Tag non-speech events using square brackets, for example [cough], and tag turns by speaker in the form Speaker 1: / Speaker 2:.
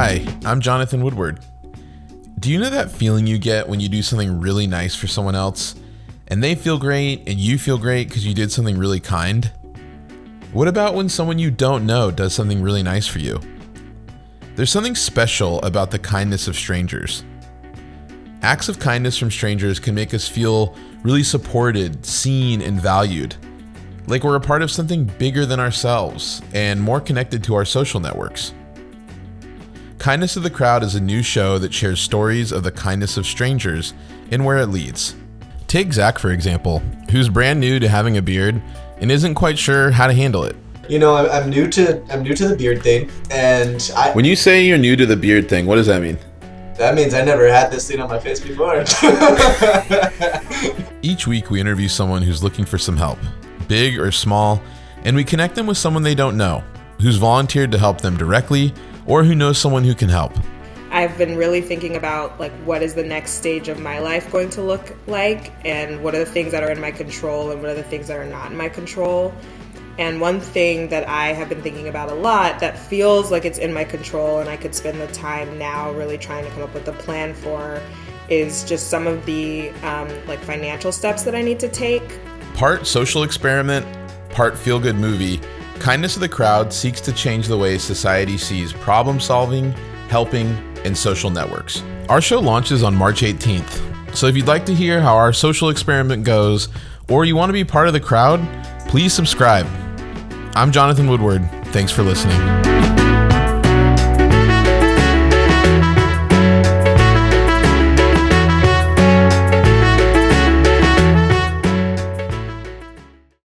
Speaker 1: I'm Jonathan Woodward. Do you know that feeling you get when you do something really nice for someone else and they feel great and you feel great because you did something really kind? What about when someone you don't know does something really nice for you? There's something special about the kindness of strangers. Acts of kindness from strangers can make us feel really supported, seen, and valued. Like we're a part of something bigger than ourselves and more connected to our social networks. Kindness of the Crowd is a new show that shares stories of the kindness of strangers and where it leads. Take Zach, for example, who's brand new to having a beard and isn't quite sure how to handle it.
Speaker 2: You know, I'm, I'm new to I'm new to the beard thing, and I,
Speaker 1: When you say you're new to the beard thing, what does that mean?
Speaker 2: that means I never had this thing on my face before. [laughs]
Speaker 1: Each week, we interview someone who's looking for some help, big or small, and we connect them with someone they don't know, who's volunteered to help them directly, or who knows someone who can help.
Speaker 3: I've been really thinking about like what is the next stage of my life going to look like and what are the things that are in my control and what are the things that are not in my control. And one thing that I have been thinking about a lot that feels like it's in my control and I could spend the time now really trying to come up with a plan for is just some of the um, like financial steps that I need to take.
Speaker 1: Part social experiment, part feel good movie, Kindness of the Crowd seeks to change the way society sees problem solving, helping, and social networks. Our show launches on March 18th. So if you'd like to hear how our social experiment goes, or you want to be part of the crowd, please subscribe. I'm Jonathan Woodward. Thanks for listening.